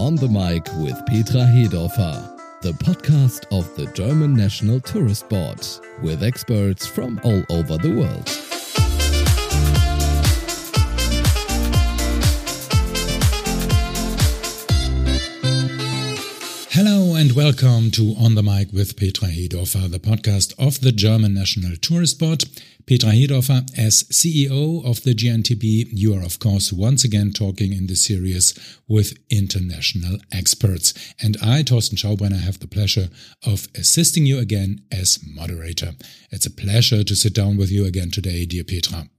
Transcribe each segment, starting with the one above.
On the Mic with Petra Hedorfer, the podcast of the German National Tourist Board, with experts from all over the world. And welcome to On the Mic with Petra Hedorfer, the podcast of the German National Tourist Board. Petra Hedorfer, as CEO of the GNTB, you are of course once again talking in the series with international experts. And I, Thorsten Schaubrenner, have the pleasure of assisting you again as moderator. It's a pleasure to sit down with you again today, dear Petra.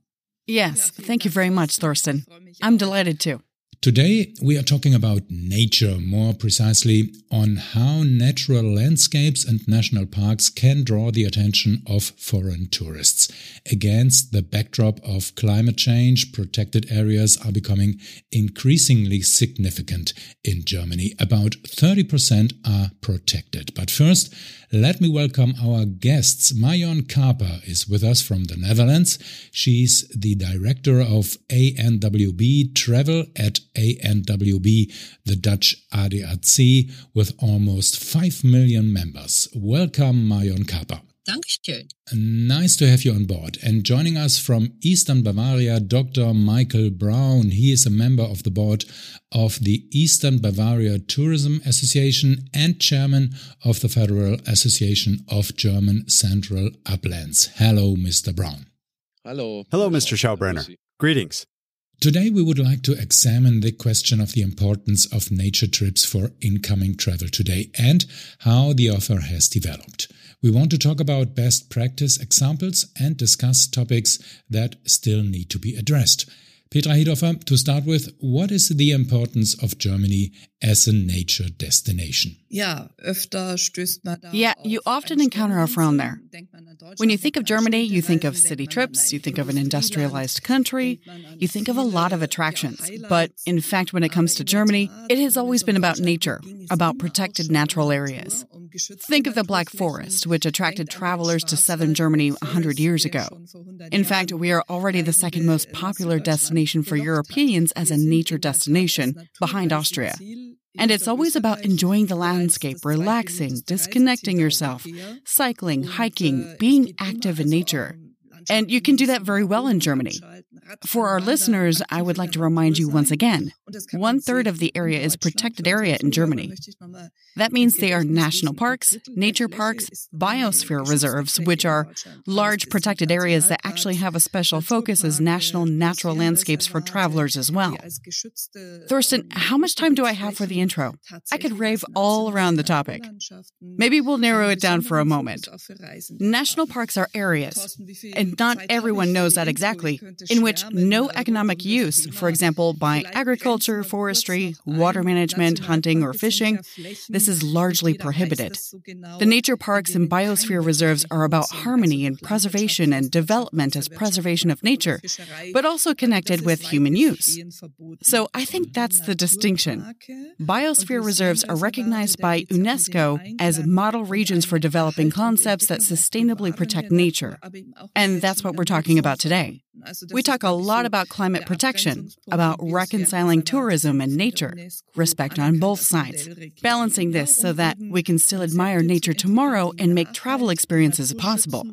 Yes, thank you very much, Thorsten. I'm delighted to. Today, we are talking about nature, more precisely on how natural landscapes and national parks can draw the attention of foreign tourists. Against the backdrop of climate change, protected areas are becoming increasingly significant in Germany. About 30% are protected. But first, let me welcome our guests. Marion Kaper is with us from the Netherlands. She's the director of ANWB Travel at ANWB, the Dutch ADAC, with almost 5 million members. Welcome, Marion Kaper. Dankeschön. Nice to have you on board. And joining us from Eastern Bavaria, Dr. Michael Braun. He is a member of the board of the Eastern Bavaria Tourism Association and chairman of the Federal Association of German Central Uplands. Hello, Mr. Braun. Hello. Hello, Mr. Schaubrenner. Greetings. Today, we would like to examine the question of the importance of nature trips for incoming travel today and how the offer has developed. We want to talk about best practice examples and discuss topics that still need to be addressed. Petra Hedorfer, to start with, what is the importance of Germany as a nature destination? Yeah, you often encounter a frown there. When you think of Germany, you think of city trips, you think of an industrialized country, you think of a lot of attractions. But in fact, when it comes to Germany, it has always been about nature, about protected natural areas. Think of the Black Forest, which attracted travelers to southern Germany 100 years ago. In fact, we are already the second most popular destination for Europeans as a nature destination, behind Austria. And it's always about enjoying the landscape, relaxing, disconnecting yourself, cycling, hiking, being active in nature. And you can do that very well in Germany. For our listeners, I would like to remind you once again one third of the area is protected area in Germany. That means they are national parks, nature parks, biosphere reserves, which are large protected areas that actually have a special focus as national natural landscapes for travelers as well. Thorsten, how much time do I have for the intro? I could rave all around the topic. Maybe we'll narrow it down for a moment. National parks are areas, and not everyone knows that exactly, in which no economic use, for example, by agriculture, forestry, water management, hunting, or fishing, this is largely prohibited. The nature parks and biosphere reserves are about harmony and preservation and development as preservation of nature, but also connected with human use. So I think that's the distinction. Biosphere reserves are recognized by UNESCO as model regions for developing concepts that sustainably protect nature. And that's what we're talking about today. We talk a lot about climate protection, about reconciling tourism and nature, respect on both sides, balancing this so that we can still admire nature tomorrow and make travel experiences possible.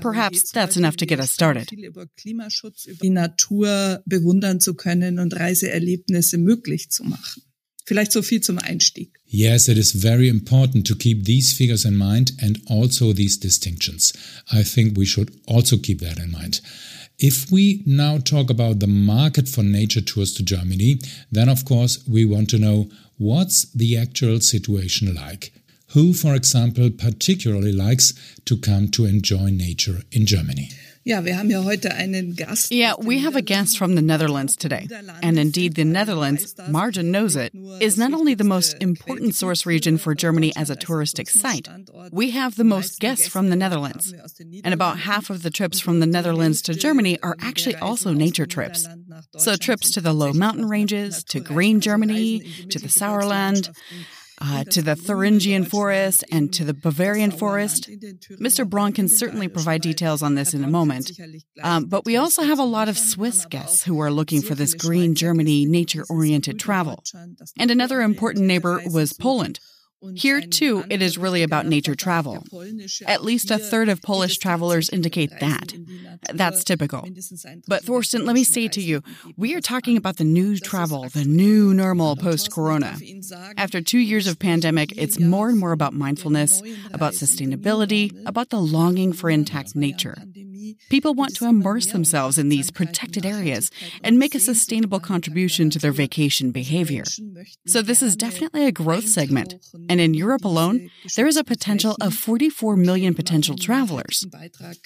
Perhaps that's enough to get us started. Die Natur bewundern zu können und Reiseerlebnisse möglich zu machen. Vielleicht so viel zum Einstieg. Yes, it is very important to keep these figures in mind and also these distinctions. I think we should also keep that in mind. If we now talk about the market for nature tours to Germany, then of course we want to know what's the actual situation like. Who, for example, particularly likes to come to enjoy nature in Germany? Ja, wir haben ja heute einen Gast. Yeah, we have a guest from the Netherlands today. And indeed, the Netherlands, Marjan knows it, is not only the most important source region for Germany as a touristic site, we have the most guests from the Netherlands. And about half of the trips from the Netherlands to Germany are actually also nature trips. So trips to the low mountain ranges, to green Germany, to the Sauerland. Uh, to the Thuringian forest and to the Bavarian forest. Mr. Braun can certainly provide details on this in a moment. Um, but we also have a lot of Swiss guests who are looking for this green Germany nature oriented travel. And another important neighbor was Poland. Here, too, it is really about nature travel. At least a third of Polish travelers indicate that. That's typical. But Thorsten, let me say to you, we are talking about the new travel, the new normal post corona. After two years of pandemic, it's more and more about mindfulness, about sustainability, about the longing for intact nature. People want to immerse themselves in these protected areas and make a sustainable contribution to their vacation behavior. So, this is definitely a growth segment. And in Europe alone, there is a potential of 44 million potential travelers.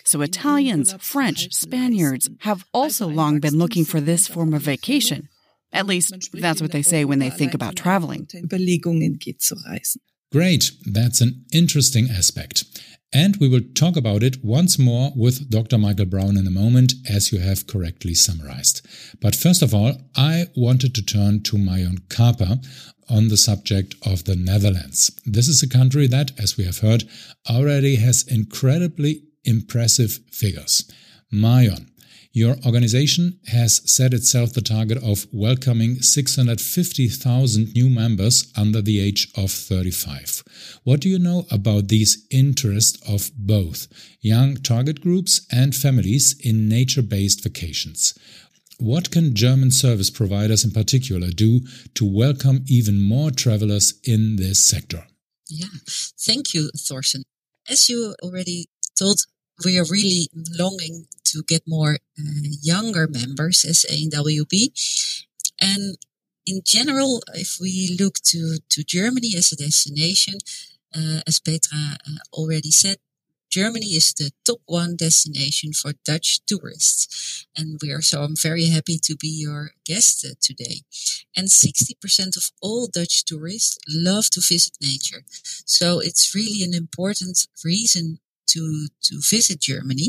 So, Italians, French, Spaniards have also long been looking for this form of vacation. At least, that's what they say when they think about traveling. Great, that's an interesting aspect. And we will talk about it once more with Dr. Michael Braun in a moment, as you have correctly summarized. But first of all, I wanted to turn to Marion Kaper on the subject of the Netherlands. This is a country that, as we have heard, already has incredibly impressive figures. Marion, your organization has set itself the target of welcoming 650,000 new members under the age of 35. What do you know about these interests of both young target groups and families in nature based vacations? What can German service providers in particular do to welcome even more travelers in this sector? Yeah, thank you, Thorsten. As you already told, we are really longing to get more uh, younger members as ANWB. And in general, if we look to, to Germany as a destination, uh, as Petra uh, already said, Germany is the top one destination for Dutch tourists. And we are so I'm very happy to be your guest uh, today. And 60% of all Dutch tourists love to visit nature. So it's really an important reason to to visit Germany.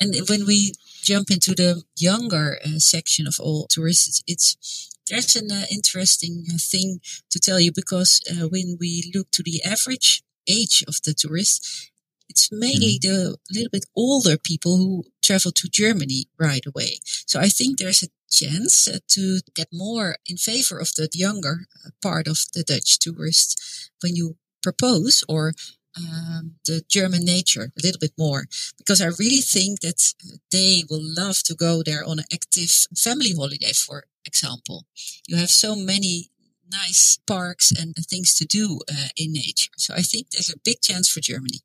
And when we jump into the younger uh, section of all tourists, it's there's an uh, interesting uh, thing to tell you because uh, when we look to the average age of the tourists, it's mainly mm-hmm. the little bit older people who travel to Germany right away. So I think there's a chance uh, to get more in favor of the younger uh, part of the Dutch tourists when you propose or um, the German nature a little bit more because I really think that they will love to go there on an active family holiday, for example. You have so many nice parks and things to do uh, in nature. So I think there's a big chance for Germany.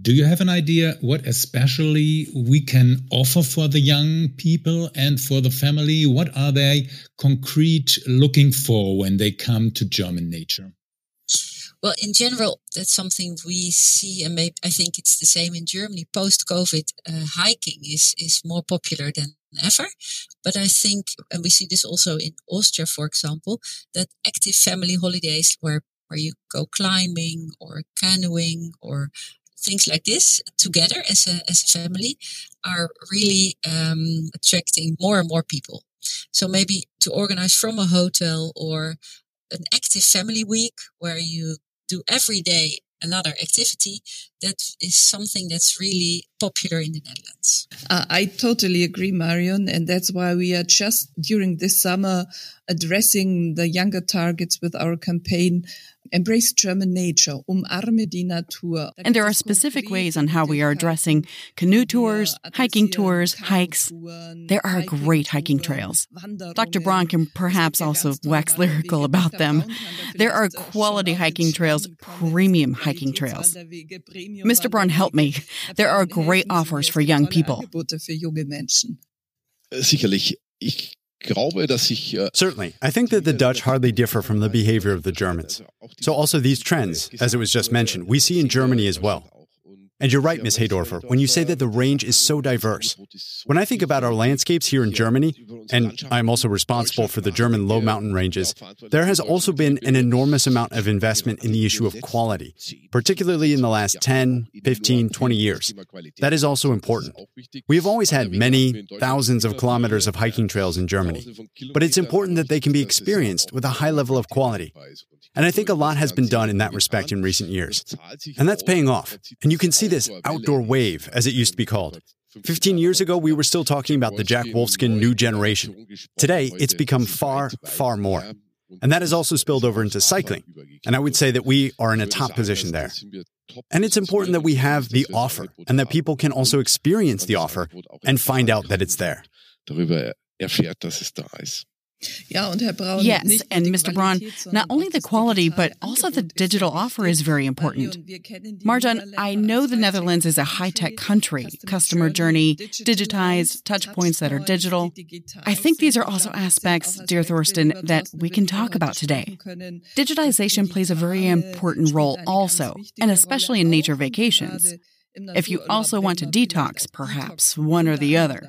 Do you have an idea what especially we can offer for the young people and for the family? What are they concrete looking for when they come to German nature? Well, in general, that's something we see, and maybe, I think it's the same in Germany. Post COVID, uh, hiking is is more popular than ever. But I think, and we see this also in Austria, for example, that active family holidays where where you go climbing or canoeing or things like this together as a as a family are really um, attracting more and more people. So maybe to organize from a hotel or an active family week where you do every day another activity that is something that's really popular in the Netherlands. Uh, I totally agree, Marion. And that's why we are just during this summer addressing the younger targets with our campaign Embrace German nature, umarme die Natur. And there are specific ways on how we are addressing canoe tours, hiking tours, hikes. There are great hiking trails. Dr. Braun can perhaps also wax lyrical about them. There are quality hiking trails, premium hiking trails. Mr. Braun, help me. There are great offers for young people. Äh, sicherlich. Ich Äh, Certainly. I think that the Dutch hardly differ from the behavior of the Germans. So, also these trends, as it was just mentioned, we see in Germany as well. And you're right, Ms. Hedorfer, when you say that the range is so diverse. When I think about our landscapes here in Germany, and I'm also responsible for the German low mountain ranges, there has also been an enormous amount of investment in the issue of quality, particularly in the last 10, 15, 20 years. That is also important. We have always had many, thousands of kilometers of hiking trails in Germany, but it's important that they can be experienced with a high level of quality. And I think a lot has been done in that respect in recent years. And that's paying off. And you can see this outdoor wave, as it used to be called. 15 years ago, we were still talking about the Jack Wolfskin new generation. Today, it's become far, far more. And that has also spilled over into cycling. And I would say that we are in a top position there. And it's important that we have the offer and that people can also experience the offer and find out that it's there. Yes, and Mr. Braun, not only the quality, but also the digital offer is very important. Marjan, I know the Netherlands is a high tech country, customer journey, digitized, touch points that are digital. I think these are also aspects, dear Thorsten, that we can talk about today. Digitization plays a very important role also, and especially in nature vacations. If you also want to detox, perhaps one or the other.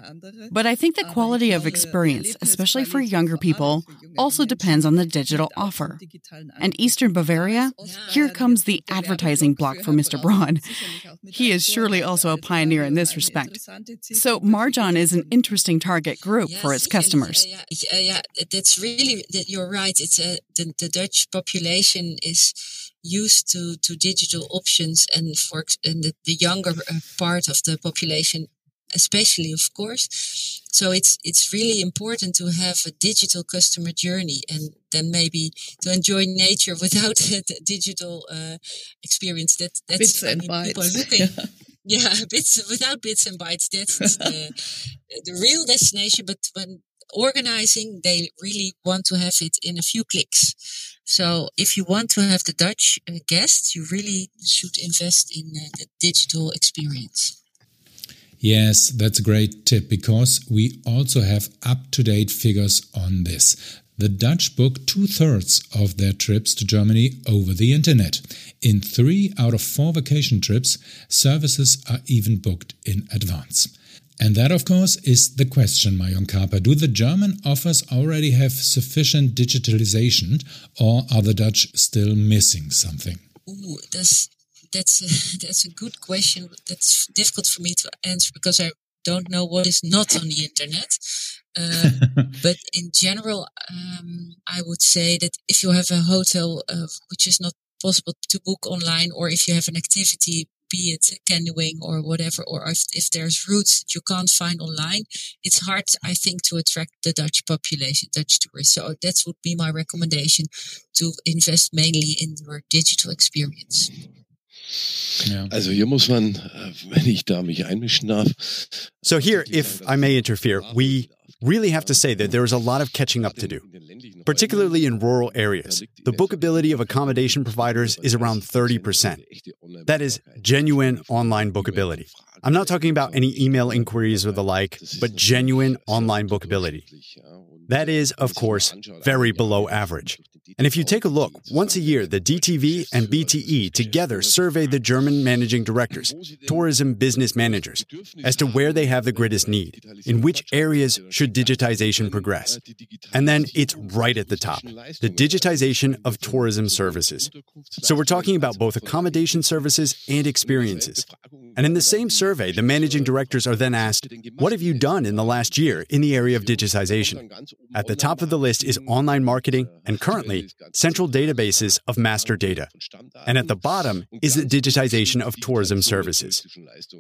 But I think the quality of experience, especially for younger people, also depends on the digital offer. And Eastern Bavaria, here comes the advertising block for Mr. Braun. He is surely also a pioneer in this respect. So Marjan is an interesting target group for its customers. Yeah, yeah, yeah, that's really, you're right. It's a, the, the Dutch population is used to, to digital options and for and the, the younger uh, part of the population especially of course. So it's it's really important to have a digital customer journey and then maybe to enjoy nature without a digital uh, experience. That that's bits and bytes. looking yeah bits without bits and bytes that's the, the real destination. But when organizing they really want to have it in a few clicks so if you want to have the Dutch uh, guests, you really should invest in uh, the digital experience. Yes, that's a great tip because we also have up to date figures on this. The Dutch book two thirds of their trips to Germany over the internet. In three out of four vacation trips, services are even booked in advance. And that, of course, is the question, Marion Kaper. Do the German offers already have sufficient digitalization, or are the Dutch still missing something? Ooh, that's that's a, that's a good question. That's difficult for me to answer because I don't know what is not on the internet. Uh, but in general, um, I would say that if you have a hotel uh, which is not possible to book online, or if you have an activity be it canoeing or whatever, or if, if there's routes that you can't find online, it's hard, I think, to attract the Dutch population, Dutch tourists. So that would be my recommendation to invest mainly in your digital experience. Ja. Also hier muss man, äh, wenn ich da mich einmischen darf. So here, if I may interfere, we really have to say that there is a lot of catching up to do, particularly in rural areas. The bookability of accommodation providers is around 30%. That is genuine online bookability. I'm not talking about any email inquiries or the like, but genuine online bookability. That is, of course, very below average. And if you take a look, once a year, the DTV and BTE together survey the German managing directors, tourism business managers, as to where they have the greatest need, in which areas should digitization progress. And then it's right at the top the digitization of tourism services. So we're talking about both accommodation services and experiences. And in the same survey, the managing directors are then asked, What have you done in the last year in the area of digitization? At the top of the list is online marketing and currently central databases of master data. And at the bottom is the digitization of tourism services.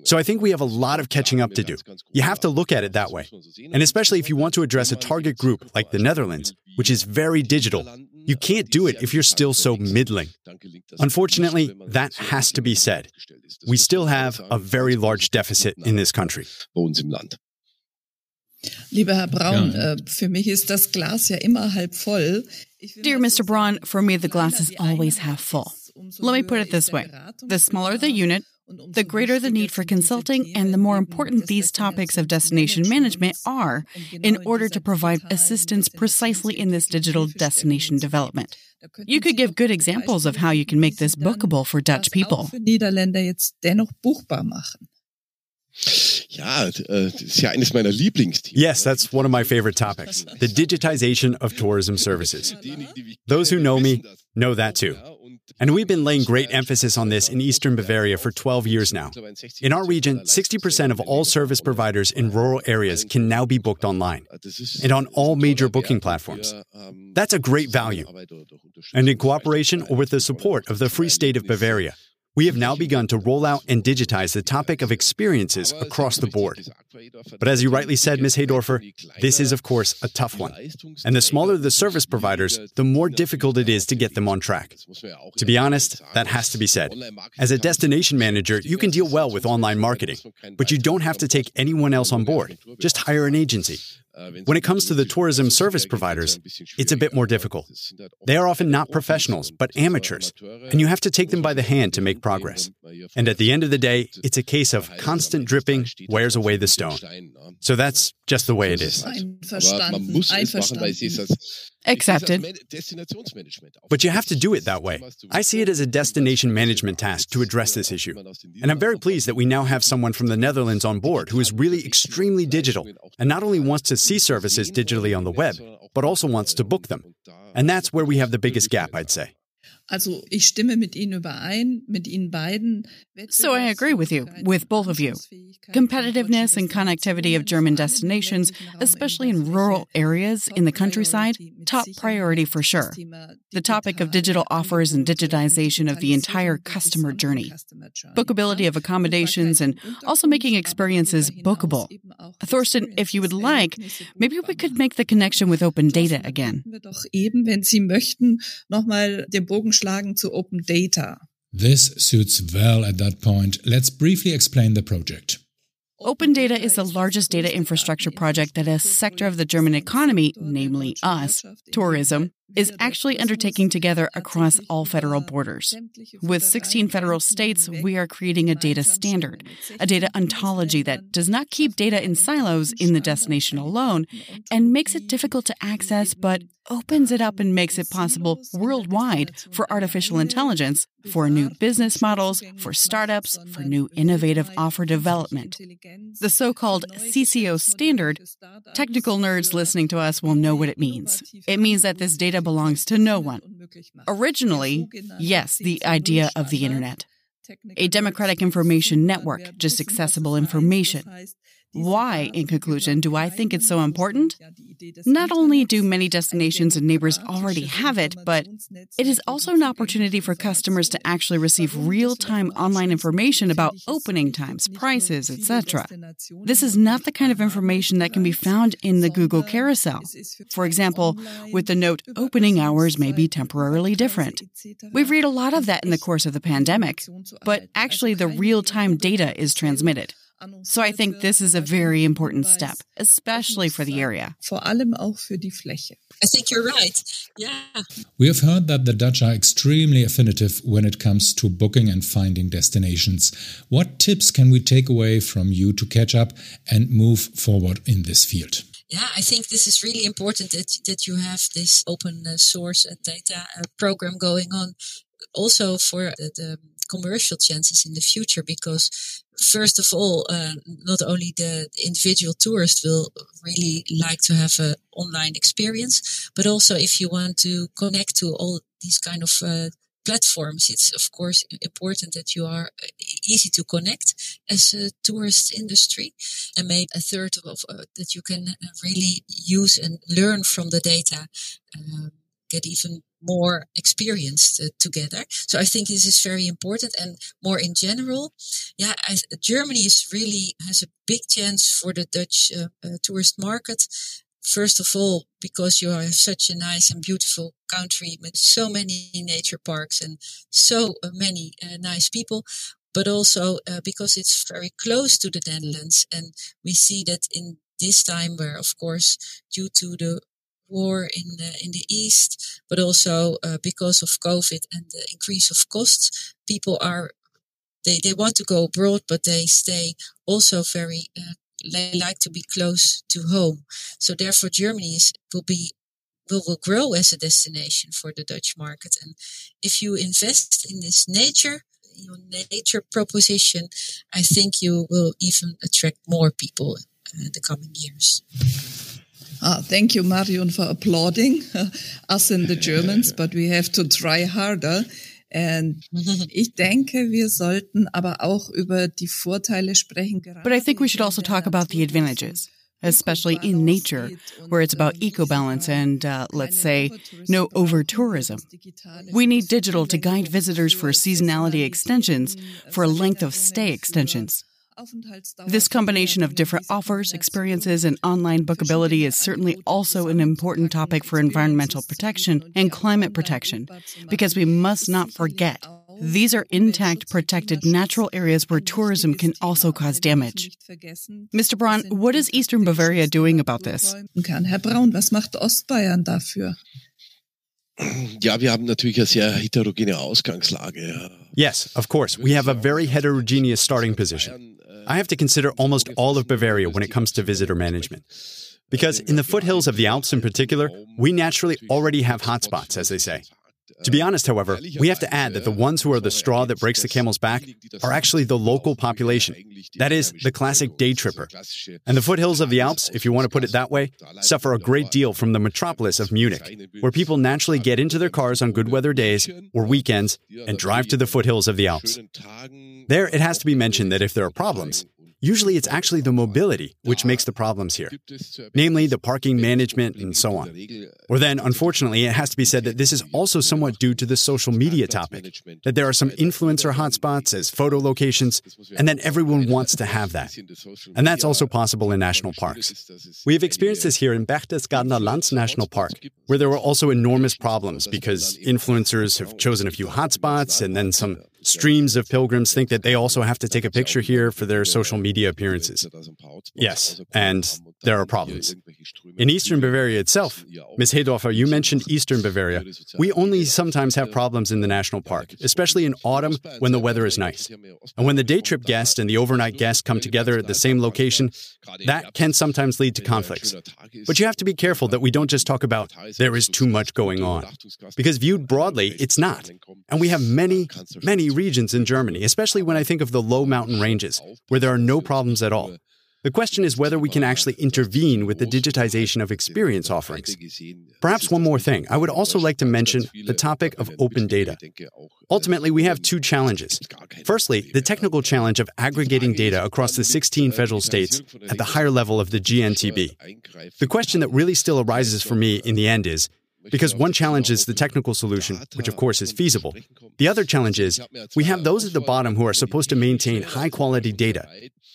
So I think we have a lot of catching up to do. You have to look at it that way. And especially if you want to address a target group like the Netherlands, which is very digital, you can't do it if you're still so middling. Unfortunately, that has to be said. We still have a very large deficit in this country. Lieber Herr Braun, ja. Äh, für mich ist das Glas ja immer halb voll. Dear Mr. Braun, for me the glass is always half full. Let me put it this way. The smaller the unit, the greater the need for consulting and the more important these topics of destination management are in order to provide assistance precisely in this digital destination development. You could give good examples of how you can make this bookable for Dutch people. Yes, that's one of my favorite topics the digitization of tourism services. Those who know me know that too. And we've been laying great emphasis on this in eastern Bavaria for 12 years now. In our region, 60% of all service providers in rural areas can now be booked online and on all major booking platforms. That's a great value. And in cooperation or with the support of the Free State of Bavaria, we have now begun to roll out and digitize the topic of experiences across the board. But as you rightly said, Ms. Hedorfer, this is, of course, a tough one. And the smaller the service providers, the more difficult it is to get them on track. To be honest, that has to be said. As a destination manager, you can deal well with online marketing, but you don't have to take anyone else on board. Just hire an agency. When it comes to the tourism service providers, it's a bit more difficult. They are often not professionals, but amateurs, and you have to take them by the hand to make progress. And at the end of the day, it's a case of constant dripping wears away the stone. So that's just the way it is. Accepted. But you have to do it that way. I see it as a destination management task to address this issue. And I'm very pleased that we now have someone from the Netherlands on board who is really extremely digital and not only wants to see services digitally on the web, but also wants to book them. And that's where we have the biggest gap, I'd say. Also ich stimme mit Ihnen überein, mit Ihnen beiden. So I agree with you, with both of you. Competitiveness and connectivity of German destinations, especially in rural areas in the countryside, top priority for sure. The topic of digital offers and digitization of the entire customer journey. Bookability of accommodations and also making experiences bookable. Uh, Thorsten, if you would like, maybe we could make the connection with open data again. Eben, wenn Sie möchten, nochmal den Bogen schlagen zu Open Data. This suits well at that point. Let's briefly explain the project. Open Data is the largest data infrastructure project that a sector of the German economy, namely us, tourism, is actually undertaking together across all federal borders. With 16 federal states, we are creating a data standard, a data ontology that does not keep data in silos in the destination alone and makes it difficult to access but opens it up and makes it possible worldwide for artificial intelligence, for new business models, for startups, for new innovative offer development. The so called CC0 standard, technical nerds listening to us will know what it means. It means that this data belongs to no one. Originally, yes, the idea of the internet. A democratic information network, just accessible information. Why, in conclusion, do I think it's so important? Not only do many destinations and neighbors already have it, but it is also an opportunity for customers to actually receive real time online information about opening times, prices, etc. This is not the kind of information that can be found in the Google carousel. For example, with the note opening hours may be temporarily different. We've read a lot of that in the course of the pandemic, but actually the real time data is transmitted. So I think this is a very important step, especially for the area. Vor allem auch für die Fläche. I think you're right. Yeah. We have heard that the Dutch are extremely affinitive when it comes to booking and finding destinations. What tips can we take away from you to catch up and move forward in this field? Yeah, I think this is really important that that you have this open uh, source uh, data uh, program going on. Also for the, the commercial chances in the future because first of all uh, not only the individual tourist will really like to have an online experience but also if you want to connect to all these kind of uh, platforms it's of course important that you are uh, easy to connect as a tourist industry. And maybe a third of uh, that you can uh, really use and learn from the data um, get even more experienced uh, together. So I think this is very important. And more in general, yeah, Germany is really has a big chance for the Dutch uh, uh, tourist market. First of all, because you have such a nice and beautiful country with so many nature parks and so uh, many uh, nice people, but also uh, because it's very close to the Netherlands. And we see that in this time where, of course, due to the war in the in the east, but also uh, because of COVID and the increase of costs, people are they, they want to go abroad, but they stay also very, uh, they like to be close to home. So therefore Germany is, will be will, will grow as a destination for the Dutch market. And if you invest in this nature, your nature proposition, I think you will even attract more people uh, the coming years. Ah, thank you, Marion, for applauding us and the Germans, but we have to try harder. And ich denke, wir sollten aber auch über die Vorteile sprechen. But I think we should also talk about the advantages especially in nature, where it's about eco balance and, uh, let's say, no over tourism. We need digital to guide visitors for seasonality extensions, for length of stay extensions. This combination of different offers, experiences, and online bookability is certainly also an important topic for environmental protection and climate protection, because we must not forget these are intact, protected natural areas where tourism can also cause damage. Mr. Braun, what is Eastern Bavaria doing about this? Herr Braun, was macht Ostbayern dafür? Ja, wir haben natürlich eine sehr heterogene Ausgangslage. Yes, of course. We have a very heterogeneous starting position. I have to consider almost all of Bavaria when it comes to visitor management. Because in the foothills of the Alps in particular, we naturally already have hotspots, as they say. To be honest, however, we have to add that the ones who are the straw that breaks the camel's back are actually the local population. That is, the classic day tripper. And the foothills of the Alps, if you want to put it that way, suffer a great deal from the metropolis of Munich, where people naturally get into their cars on good weather days or weekends and drive to the foothills of the Alps. There, it has to be mentioned that if there are problems, Usually it's actually the mobility which makes the problems here, namely the parking management and so on. Or then, unfortunately, it has to be said that this is also somewhat due to the social media topic, that there are some influencer hotspots as photo locations, and then everyone wants to have that. And that's also possible in national parks. We have experienced this here in Berchtesgadener Land National Park, where there were also enormous problems because influencers have chosen a few hotspots and then some streams of pilgrims think that they also have to take a picture here for their social media appearances. Yes, and there are problems. In eastern Bavaria itself, Ms. Hedorfer, you mentioned eastern Bavaria. We only sometimes have problems in the national park, especially in autumn when the weather is nice. And when the day trip guest and the overnight guest come together at the same location, that can sometimes lead to conflicts. But you have to be careful that we don't just talk about there is too much going on. Because viewed broadly, it's not. And we have many, many regions in Germany, especially when I think of the low mountain ranges, where there are no problems at all. The question is whether we can actually intervene with the digitization of experience offerings. Perhaps one more thing. I would also like to mention the topic of open data. Ultimately, we have two challenges. Firstly, the technical challenge of aggregating data across the 16 federal states at the higher level of the GNTB. The question that really still arises for me in the end is because one challenge is the technical solution, which of course is feasible. The other challenge is we have those at the bottom who are supposed to maintain high quality data,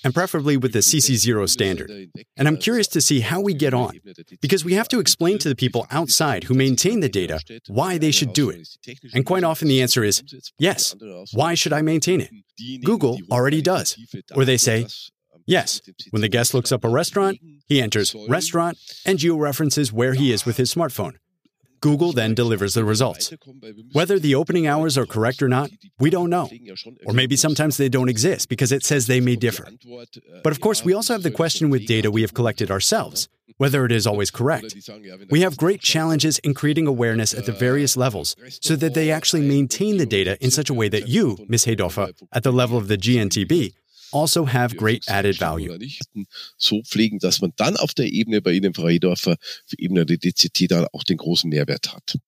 and preferably with the CC0 standard. And I'm curious to see how we get on, because we have to explain to the people outside who maintain the data why they should do it. And quite often the answer is yes, why should I maintain it? Google already does. Or they say, Yes, when the guest looks up a restaurant, he enters restaurant and georeferences where he is with his smartphone. Google then delivers the results. Whether the opening hours are correct or not, we don't know. Or maybe sometimes they don't exist because it says they may differ. But of course, we also have the question with data we have collected ourselves, whether it is always correct. We have great challenges in creating awareness at the various levels so that they actually maintain the data in such a way that you, Ms. Hedorfer, at the level of the GNTB, also have great added value. So pflegen, dass man dann auf der Ebene bei Ihnen, Frau für Ebene der DCT dann auch den großen Mehrwert hat.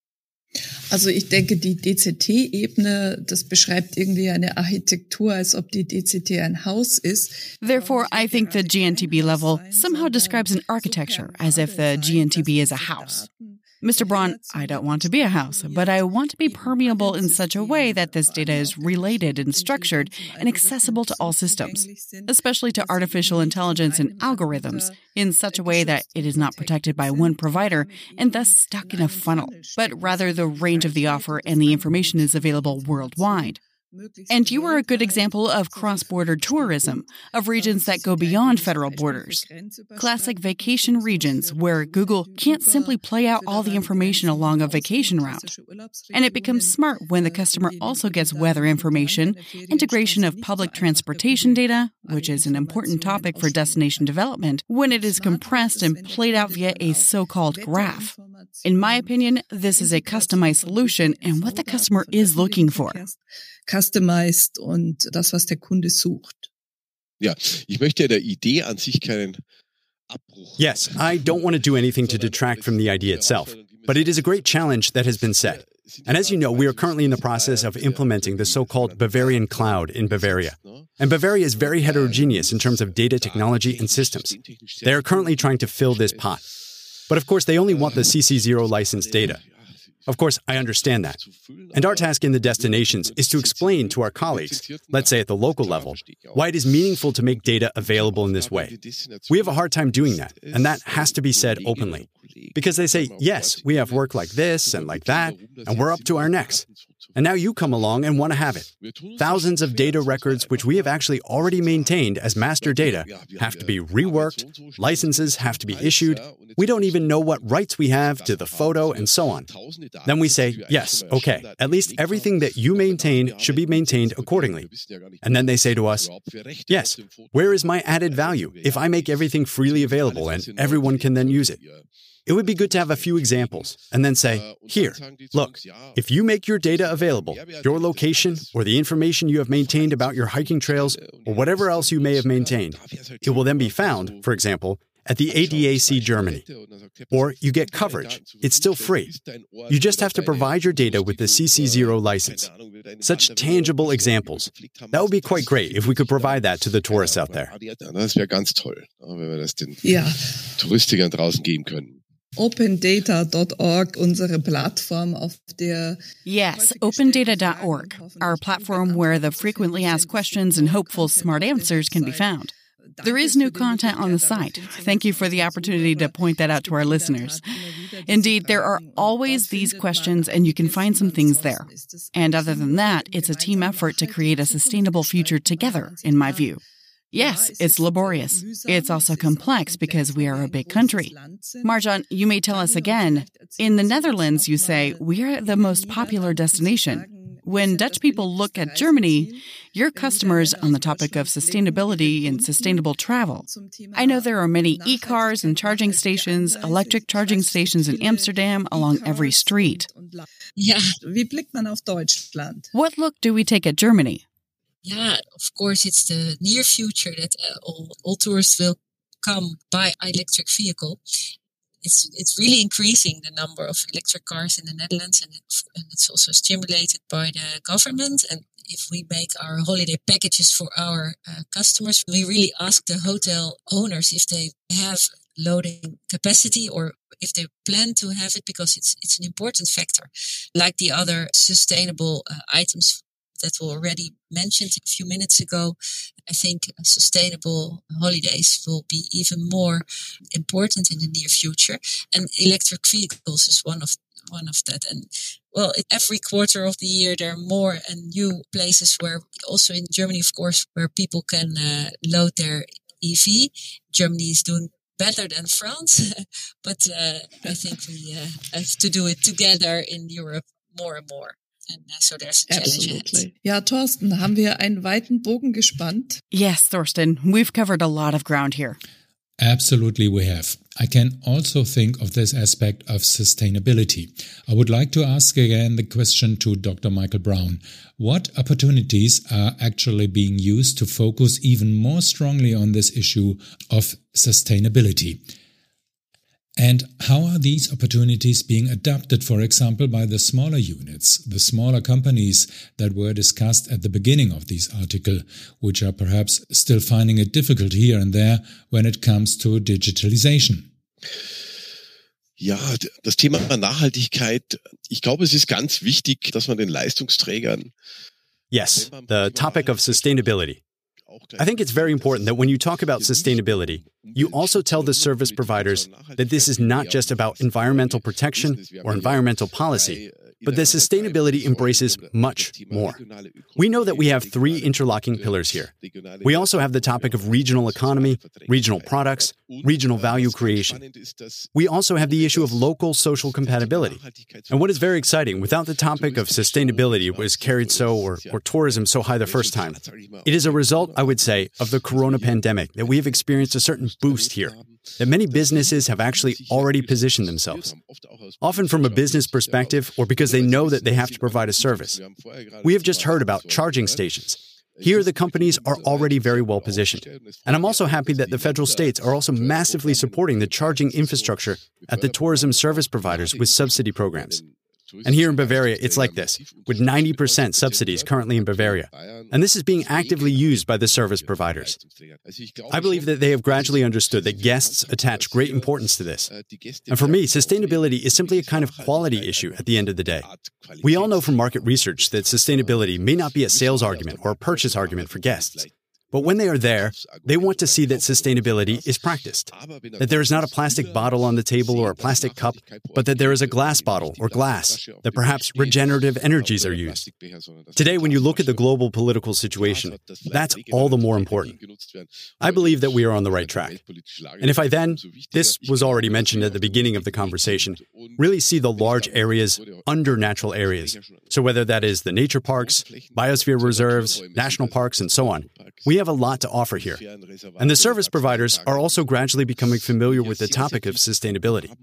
Also ich denke, die DCT-Ebene, das beschreibt irgendwie eine Architektur, als ob die DCT ein Haus ist. Therefore, I think the GNTB level somehow describes an architecture as if the GNTB is a house. Mr. Braun, I don't want to be a house, but I want to be permeable in such a way that this data is related and structured and accessible to all systems, especially to artificial intelligence and algorithms, in such a way that it is not protected by one provider and thus stuck in a funnel, but rather the range of the offer and the information is available worldwide. And you are a good example of cross border tourism, of regions that go beyond federal borders. Classic vacation regions where Google can't simply play out all the information along a vacation route. And it becomes smart when the customer also gets weather information, integration of public transportation data, which is an important topic for destination development, when it is compressed and played out via a so called graph. In my opinion, this is a customized solution and what the customer is looking for. Customized und das, was der Kunde sucht. Ja, ich möchte der Idee an sich keinen Abbruch. Yes, I don't want to do anything to detract from the idea itself, but it is a great challenge that has been set. And as you know, we are currently in the process of implementing the so called Bavarian Cloud in Bavaria. And Bavaria is very äh, heterogeneous in terms of data technology and systems. They are currently trying to fill this pot. But of course, they only want the CC0 license data. Of course, I understand that. And our task in the destinations is to explain to our colleagues, let's say at the local level, why it is meaningful to make data available in this way. We have a hard time doing that, and that has to be said openly. Because they say, yes, we have work like this and like that, and we're up to our necks. And now you come along and want to have it. Thousands of data records, which we have actually already maintained as master data, have to be reworked, licenses have to be issued. We don't even know what rights we have to the photo and so on. Then we say, yes, okay, at least everything that you maintain should be maintained accordingly. And then they say to us, yes, where is my added value if I make everything freely available and everyone can then use it? It would be good to have a few examples and then say, here, look, if you make your data available, your location or the information you have maintained about your hiking trails or whatever else you may have maintained, it will then be found, for example, at the ADAC Germany. Or you get coverage. It's still free. You just have to provide your data with the CC0 license. Such tangible examples. That would be quite great if we could provide that to the tourists out there. Das wäre ganz toll, wenn wir das den ja. Touristikern draußen geben können. opendata.org, unsere Plattform, auf der Yes, opendata.org, our platform where the frequently asked questions and hopeful smart answers can be found. There is new content on the site. Thank you for the opportunity to point that out to our listeners. Indeed, there are always these questions, and you can find some things there. And other than that, it's a team effort to create a sustainable future together, in my view. Yes, it's laborious. It's also complex because we are a big country. Marjan, you may tell us again. In the Netherlands, you say, we are the most popular destination. When Dutch people look at Germany, your customers on the topic of sustainability and sustainable travel. I know there are many e cars and charging stations, electric charging stations in Amsterdam along every street. Yeah. Wie blickt man auf Deutschland? What look do we take at Germany? Yeah, of course, it's the near future that uh, all, all tourists will come by electric vehicle. It's it's really increasing the number of electric cars in the Netherlands, and, and it's also stimulated by the government. And if we make our holiday packages for our uh, customers, we really ask the hotel owners if they have loading capacity or if they plan to have it because it's it's an important factor like the other sustainable uh, items that were already mentioned a few minutes ago. I think sustainable holidays will be even more important in the near future. And electric vehicles is one of one of that. And well, every quarter of the year there are more and new places where also in Germany, of course, where people can uh, load their EV. Germany is doing better than France, but uh, I think we uh, have to do it together in Europe more and more. And so there's a Absolutely. Ja, Thorsten, haben wir einen weiten Bogen gespannt? Yes, Thorsten, we've covered a lot of ground here. Absolutely, we have. I can also think of this aspect of sustainability. I would like to ask again the question to Dr. Michael Braun. What opportunities are actually being used to focus even more strongly on this issue of sustainability? And how are these opportunities being adapted, for example, by the smaller units, the smaller companies that were discussed at the beginning of this article, which are perhaps still finding it difficult here and there when it comes to digitalization? Ja, das Thema Nachhaltigkeit, ich glaube, es ist ganz wichtig, dass man den Leistungsträgern Yes, the topic of sustainability. I think it's very important that when you talk about sustainability, you also tell the service providers that this is not just about environmental protection or environmental policy, but that sustainability embraces much more. We know that we have three interlocking pillars here. We also have the topic of regional economy, regional products, regional value creation. We also have the issue of local social compatibility. And what is very exciting, without the topic of sustainability was carried so or, or tourism so high the first time, it is a result, I would say, of the corona pandemic that we have experienced a certain boost here that many businesses have actually already positioned themselves, often from a business perspective or because they know that they have to provide a service. We have just heard about charging stations. Here, the companies are already very well positioned. And I'm also happy that the federal states are also massively supporting the charging infrastructure at the tourism service providers with subsidy programs. And here in Bavaria, it's like this, with 90% subsidies currently in Bavaria. And this is being actively used by the service providers. I believe that they have gradually understood that guests attach great importance to this. And for me, sustainability is simply a kind of quality issue at the end of the day. We all know from market research that sustainability may not be a sales argument or a purchase argument for guests. But when they are there, they want to see that sustainability is practiced. That there is not a plastic bottle on the table or a plastic cup, but that there is a glass bottle or glass, that perhaps regenerative energies are used. Today, when you look at the global political situation, that's all the more important. I believe that we are on the right track. And if I then, this was already mentioned at the beginning of the conversation, really see the large areas under natural areas. So whether that is the nature parks, biosphere reserves, national parks, and so on, we have a lot to offer here. And the service providers are also gradually becoming familiar with the topic of sustainability.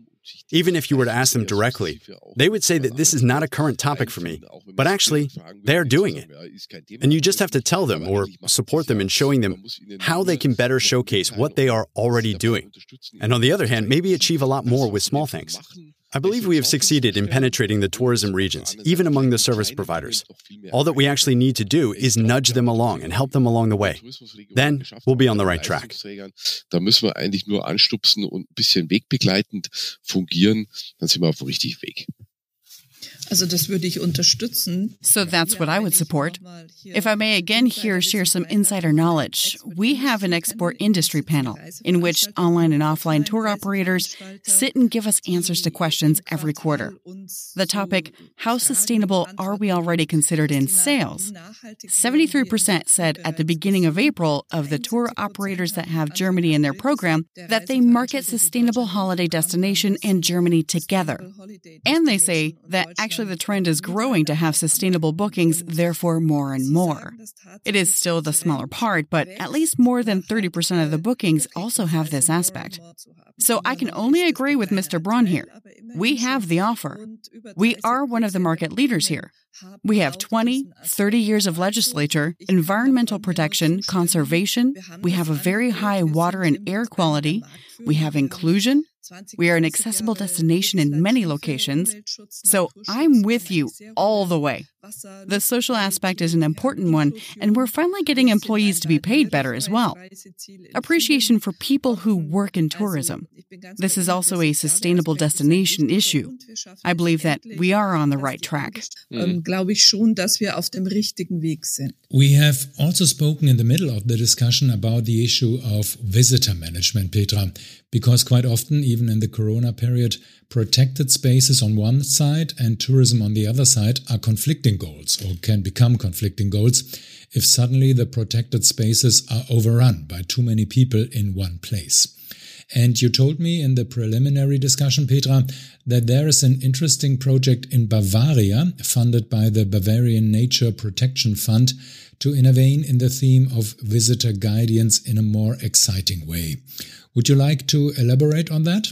Even if you were to ask them directly, they would say that this is not a current topic for me, but actually, they're doing it. And you just have to tell them or support them in showing them how they can better showcase what they are already doing. And on the other hand, maybe achieve a lot more with small things. I believe we have succeeded in penetrating the tourism regions, even among the service providers. All that we actually need to do is nudge them along and help them along the way. Then we'll be on the right track. Da müssen wir eigentlich nur anstupsen und ein bisschen wegbegleitend fungieren, dann sind wir auf dem richtigen Weg. Also das würde ich unterstützen. So that's what I would support. If I may again here share some insider knowledge, we have an export industry panel in which online and offline tour operators sit and give us answers to questions every quarter. The topic, how sustainable are we already considered in sales? 73% said at the beginning of April of the tour operators that have Germany in their program that they market sustainable holiday destination and Germany together. And they say that actually actually the trend is growing to have sustainable bookings, therefore more and more. It is still the smaller part, but at least more than 30% of the bookings also have this aspect. So I can only agree with Mr. Braun here. We have the offer. We are one of the market leaders here. We have 20, 30 years of legislature, environmental protection, conservation. We have a very high water and air quality. We have inclusion. We are an accessible destination in many locations. So I'm with you all the way. The social aspect is an important one, and we're finally getting employees to be paid better as well. Appreciation for people who work in tourism. This is also a sustainable destination issue. I believe that we are on the right track. Mm. Um, Glaube ich schon, dass wir auf dem richtigen Weg sind. We have also spoken in the middle of the discussion about the issue of visitor management, Petra, because quite often, even in the corona period, protected spaces on one side and tourism on the other side are conflicting goals or can become conflicting goals if suddenly the protected spaces are overrun by too many people in one place. And you told me in the preliminary discussion, Petra, that there is an interesting project in Bavaria funded by the Bavarian Nature Protection Fund to innovate in the theme of visitor guidance in a more exciting way. Would you like to elaborate on that?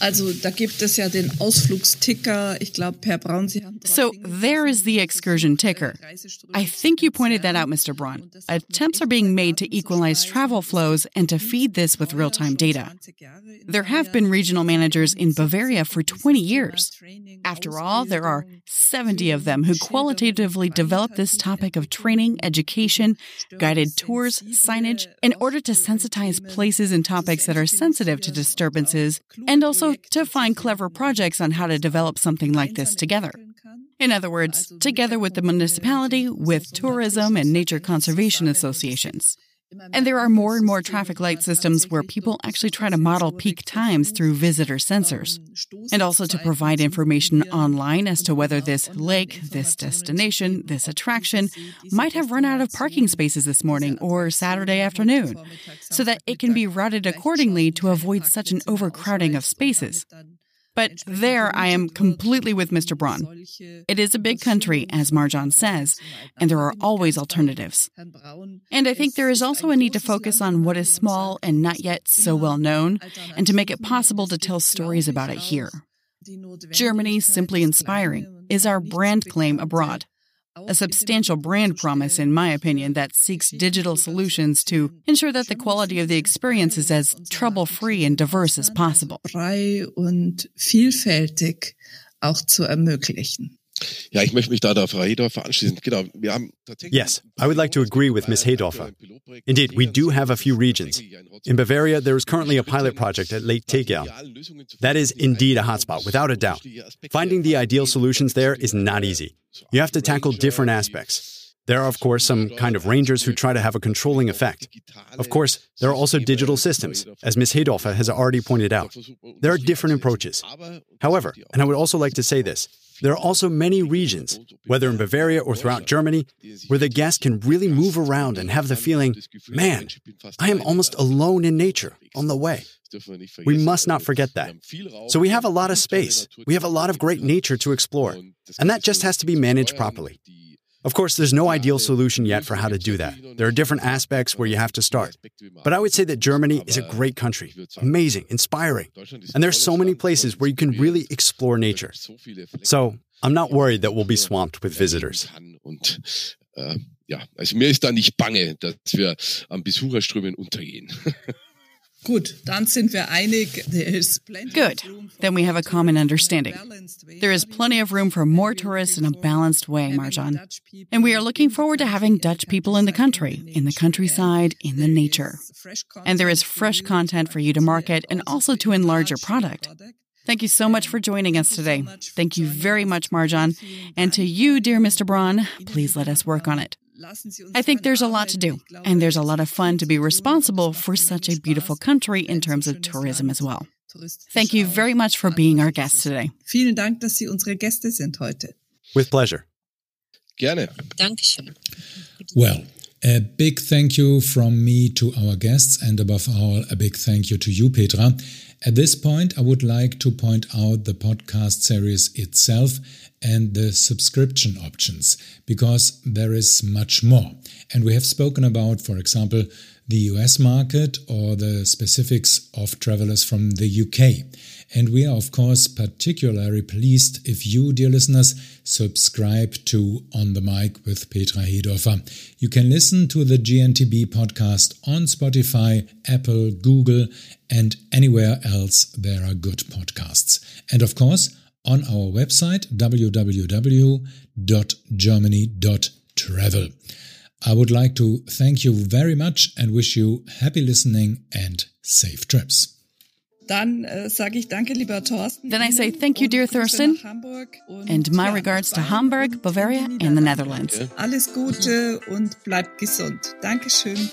Also da gibt es ja den Ausflugsticker. Ich glaube, Herr Braun, Sie haben. So there is the excursion ticker. I think you pointed that out, Mr. Braun. Attempts are being made to equalize travel flows and to feed this with real-time data. There have been regional managers in Bavaria for 20 years. After all, there are 70 of them who qualitatively develop this topic of training, education, guided tours, signage, in order to sensitize places and topics that are sensitive to disturbances and also to find clever projects on how to develop something like this together. In other words, together with the municipality, with tourism and nature conservation associations. And there are more and more traffic light systems where people actually try to model peak times through visitor sensors. And also to provide information online as to whether this lake, this destination, this attraction might have run out of parking spaces this morning or Saturday afternoon, so that it can be routed accordingly to avoid such an overcrowding of spaces. But there I am completely with Mr. Braun. It is a big country, as Marjan says, and there are always alternatives. And I think there is also a need to focus on what is small and not yet so well known, and to make it possible to tell stories about it here. Germany, simply inspiring, is our brand claim abroad a substantial brand promise, in my opinion, that seeks digital solutions to ensure that the quality of the experience is as trouble free and diverse as possible. Frei und vielfältig auch zu ermöglichen. Ja, ich möchte mich da der Frau Hedorfer anschließen. Genau, wir haben Yes, I would like to agree with Ms. Hedorfer. Indeed, we do have a few regions. In Bavaria, there is currently a pilot project at Lake Tegel. That is indeed a hotspot, without a doubt. Finding the ideal solutions there is not easy. You have to tackle different aspects. There are, of course, some kind of rangers who try to have a controlling effect. Of course, there are also digital systems, as Ms. Hedorfer has already pointed out. There are different approaches. However, and I would also like to say this, there are also many regions, whether in Bavaria or throughout Germany, where the guest can really move around and have the feeling, man, I am almost alone in nature on the way. We must not forget that. So we have a lot of space. We have a lot of great nature to explore. And that just has to be managed properly. Of course, there's no ideal solution yet for how to do that. There are different aspects where you have to start. But I would say that Germany is a great country, amazing, inspiring. And there's so many places where you can really explore nature. So I'm not worried that we'll be swamped with visitors. Äh, ja, also mir ist da nicht bange, dass wir am Besucherströmen untergehen. Good. Then we have a common understanding. There is plenty of room for more tourists in a balanced way, Marjan. And we are looking forward to having Dutch people in the country, in the countryside, in the nature. And there is fresh content for you to market and also to enlarge your product. Thank you so much for joining us today. Thank you very much, Marjan. And to you, dear Mr. Braun, please let us work on it. I think there's a lot to do, and there's a lot of fun to be responsible for such a beautiful country in terms of tourism as well. Thank you very much for being our guest today. Vielen Dank, dass Sie unsere Gäste sind heute. With pleasure. Gerne. Dankeschön. Well, a big thank you from me to our guests, and above all, a big thank you to you, Petra. At this point, I would like to point out the podcast series itself and the subscription options because there is much more. And we have spoken about, for example, the US market or the specifics of travelers from the UK. And we are, of course, particularly pleased if you, dear listeners, subscribe to On the Mic with Petra Hedorfer. You can listen to the GNTB podcast on Spotify, Apple, Google, and anywhere else there are good podcasts. And of course, on our website www.germany.travel. I would like to thank you very much and wish you happy listening and safe trips. Dann äh, sage ich danke, lieber Thorsten. Then I say thank you, dear Thorsten, and my regards to Hamburg, Bavaria, and the Netherlands. Alles Gute und bleibt gesund. Dankeschön.